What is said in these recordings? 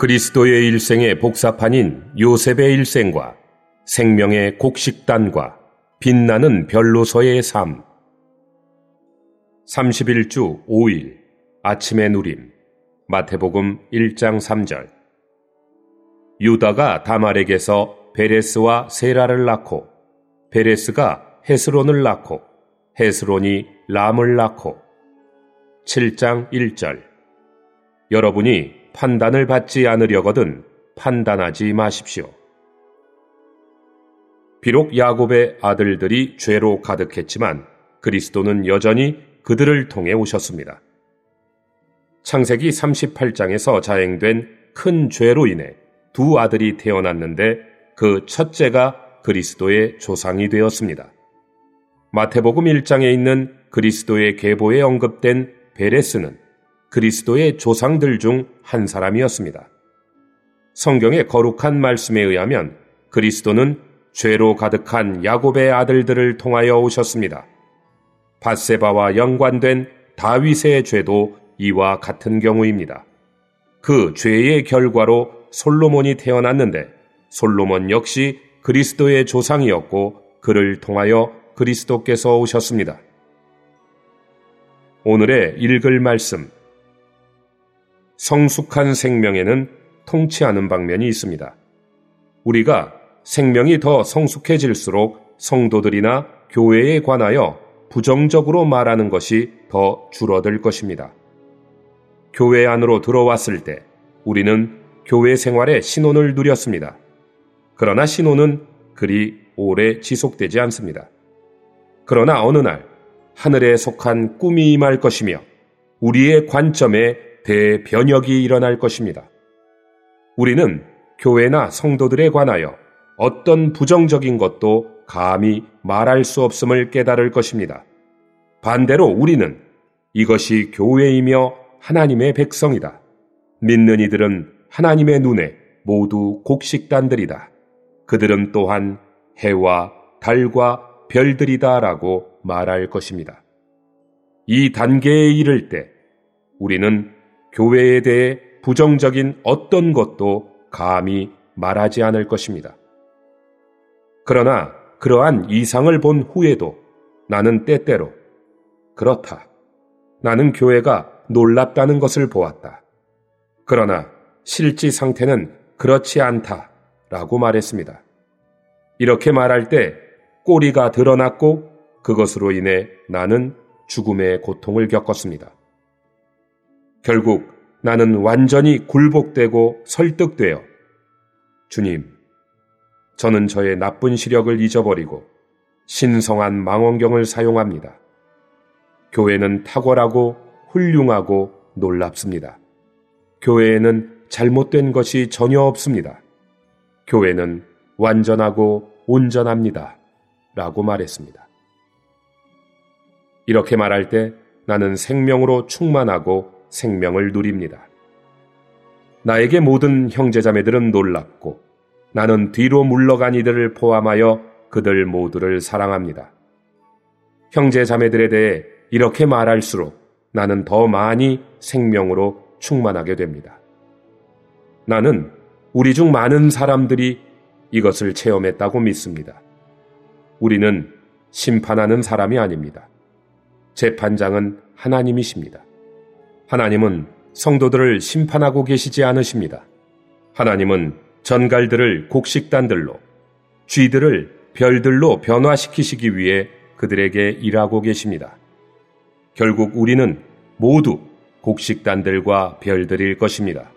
그리스도의 일생의 복사판인 요셉의 일생과 생명의 곡식단과 빛나는 별로서의 삶. 31주 5일 아침의 누림 마태복음 1장 3절. 유다가 다말에게서 베레스와 세라를 낳고 베레스가 헤스론을 낳고 헤스론이 람을 낳고. 7장 1절. 여러분이 판단을 받지 않으려거든 판단하지 마십시오. 비록 야곱의 아들들이 죄로 가득했지만 그리스도는 여전히 그들을 통해 오셨습니다. 창세기 38장에서 자행된 큰 죄로 인해 두 아들이 태어났는데 그 첫째가 그리스도의 조상이 되었습니다. 마태복음 1장에 있는 그리스도의 계보에 언급된 베레스는 그리스도의 조상들 중 한 사람이었습니다. 성경의 거룩한 말씀에 의하면 그리스도는 죄로 가득한 야곱의 아들들을 통하여 오셨습니다. 바세바와 연관된 다윗의 죄도 이와 같은 경우입니다. 그 죄의 결과로 솔로몬이 태어났는데 솔로몬 역시 그리스도의 조상이었고 그를 통하여 그리스도께서 오셨습니다. 오늘의 읽을 말씀 성숙한 생명에는 통치하는 방면이 있습니다. 우리가 생명이 더 성숙해질수록 성도들이나 교회에 관하여 부정적으로 말하는 것이 더 줄어들 것입니다. 교회 안으로 들어왔을 때 우리는 교회 생활의 신혼을 누렸습니다. 그러나 신혼은 그리 오래 지속되지 않습니다. 그러나 어느 날 하늘에 속한 꿈이 임할 것이며 우리의 관점에 대변혁이 일어날 것입니다. 우리는 교회나 성도들에 관하여 어떤 부정적인 것도 감히 말할 수 없음을 깨달을 것입니다. 반대로 우리는 이것이 교회이며 하나님의 백성이다. 믿는 이들은 하나님의 눈에 모두 곡식단들이다. 그들은 또한 해와 달과 별들이다라고 말할 것입니다. 이 단계에 이를 때 우리는 교회에 대해 부정적인 어떤 것도 감히 말하지 않을 것입니다. 그러나 그러한 이상을 본 후에도 나는 때때로 그렇다. 나는 교회가 놀랍다는 것을 보았다. 그러나 실지 상태는 그렇지 않다. 라고 말했습니다. 이렇게 말할 때 꼬리가 드러났고 그것으로 인해 나는 죽음의 고통을 겪었습니다. 결국 나는 완전히 굴복되고 설득되어 주님, 저는 저의 나쁜 시력을 잊어버리고 신성한 망원경을 사용합니다. 교회는 탁월하고 훌륭하고 놀랍습니다. 교회에는 잘못된 것이 전혀 없습니다. 교회는 완전하고 온전합니다. 라고 말했습니다. 이렇게 말할 때 나는 생명으로 충만하고 생명을 누립니다. 나에게 모든 형제자매들은 놀랍고 나는 뒤로 물러간 이들을 포함하여 그들 모두를 사랑합니다. 형제자매들에 대해 이렇게 말할수록 나는 더 많이 생명으로 충만하게 됩니다. 나는 우리 중 많은 사람들이 이것을 체험했다고 믿습니다. 우리는 심판하는 사람이 아닙니다. 재판장은 하나님이십니다. 하나님은 성도들을 심판하고 계시지 않으십니다. 하나님은 전갈들을 곡식단들로, 쥐들을 별들로 변화시키시기 위해 그들에게 일하고 계십니다. 결국 우리는 모두 곡식단들과 별들일 것입니다.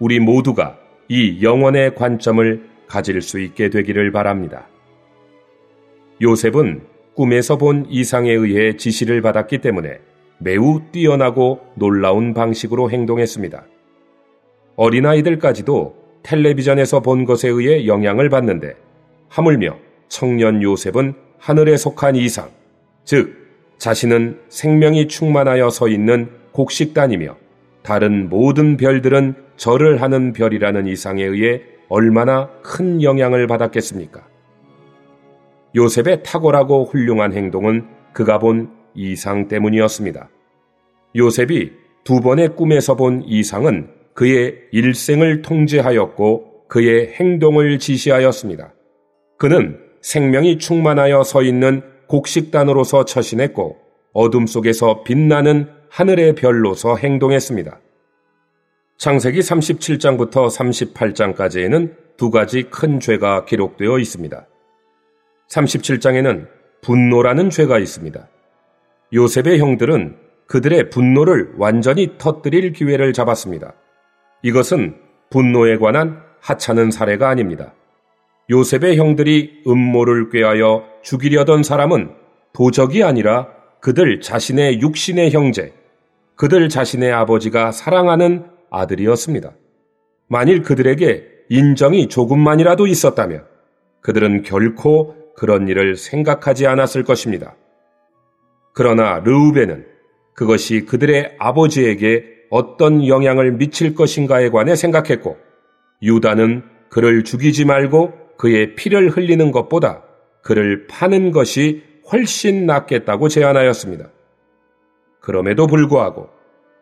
우리 모두가 이 영원의 관점을 가질 수 있게 되기를 바랍니다. 요셉은 꿈에서 본 이상에 의해 지시를 받았기 때문에 매우 뛰어나고 놀라운 방식으로 행동했습니다. 어린아이들까지도 텔레비전에서 본 것에 의해 영향을 받는데 하물며 청년 요셉은 하늘에 속한 이상, 즉 자신은 생명이 충만하여 서 있는 곡식단이며 다른 모든 별들은 절을 하는 별이라는 이상에 의해 얼마나 큰 영향을 받았겠습니까? 요셉의 탁월하고 훌륭한 행동은 그가 본 이상 때문이었습니다. 요셉이 두 번의 꿈에서 본 이상은 그의 일생을 통제하였고 그의 행동을 지시하였습니다. 그는 생명이 충만하여 서 있는 곡식단으로서 처신했고 어둠 속에서 빛나는 하늘의 별로서 행동했습니다. 창세기 37장부터 38장까지에는 두 가지 큰 죄가 기록되어 있습니다. 37장에는 분노라는 죄가 있습니다. 요셉의 형들은 그들의 분노를 완전히 터뜨릴 기회를 잡았습니다. 이것은 분노에 관한 하찮은 사례가 아닙니다. 요셉의 형들이 음모를 꾀하여 죽이려던 사람은 도적이 아니라 그들 자신의 육신의 형제, 그들 자신의 아버지가 사랑하는 아들이었습니다. 만일 그들에게 인정이 조금만이라도 있었다면 그들은 결코 그런 일을 생각하지 않았을 것입니다. 그러나 르우벤은 그것이 그들의 아버지에게 어떤 영향을 미칠 것인가에 관해 생각했고 유다는 그를 죽이지 말고 그의 피를 흘리는 것보다 그를 파는 것이 훨씬 낫겠다고 제안하였습니다. 그럼에도 불구하고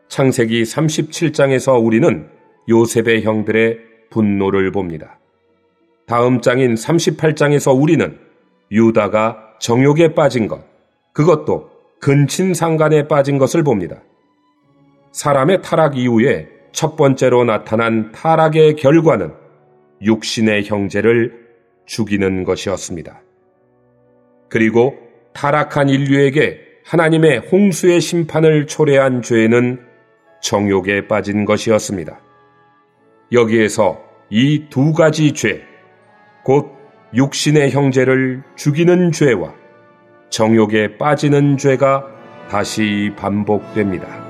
창세기 37장에서 우리는 요셉의 형들의 분노를 봅니다. 다음 장인 38장에서 우리는 유다가 정욕에 빠진 것, 그것도 근친상간에 빠진 것을 봅니다. 사람의 타락 이후에 첫 번째로 나타난 타락의 결과는 육신의 형제를 죽이는 것이었습니다. 그리고 타락한 인류에게 하나님의 홍수의 심판을 초래한 죄는 정욕에 빠진 것이었습니다. 여기에서 이 두 가지 죄, 곧 육신의 형제를 죽이는 죄와 정욕에 빠지는 죄가 다시 반복됩니다.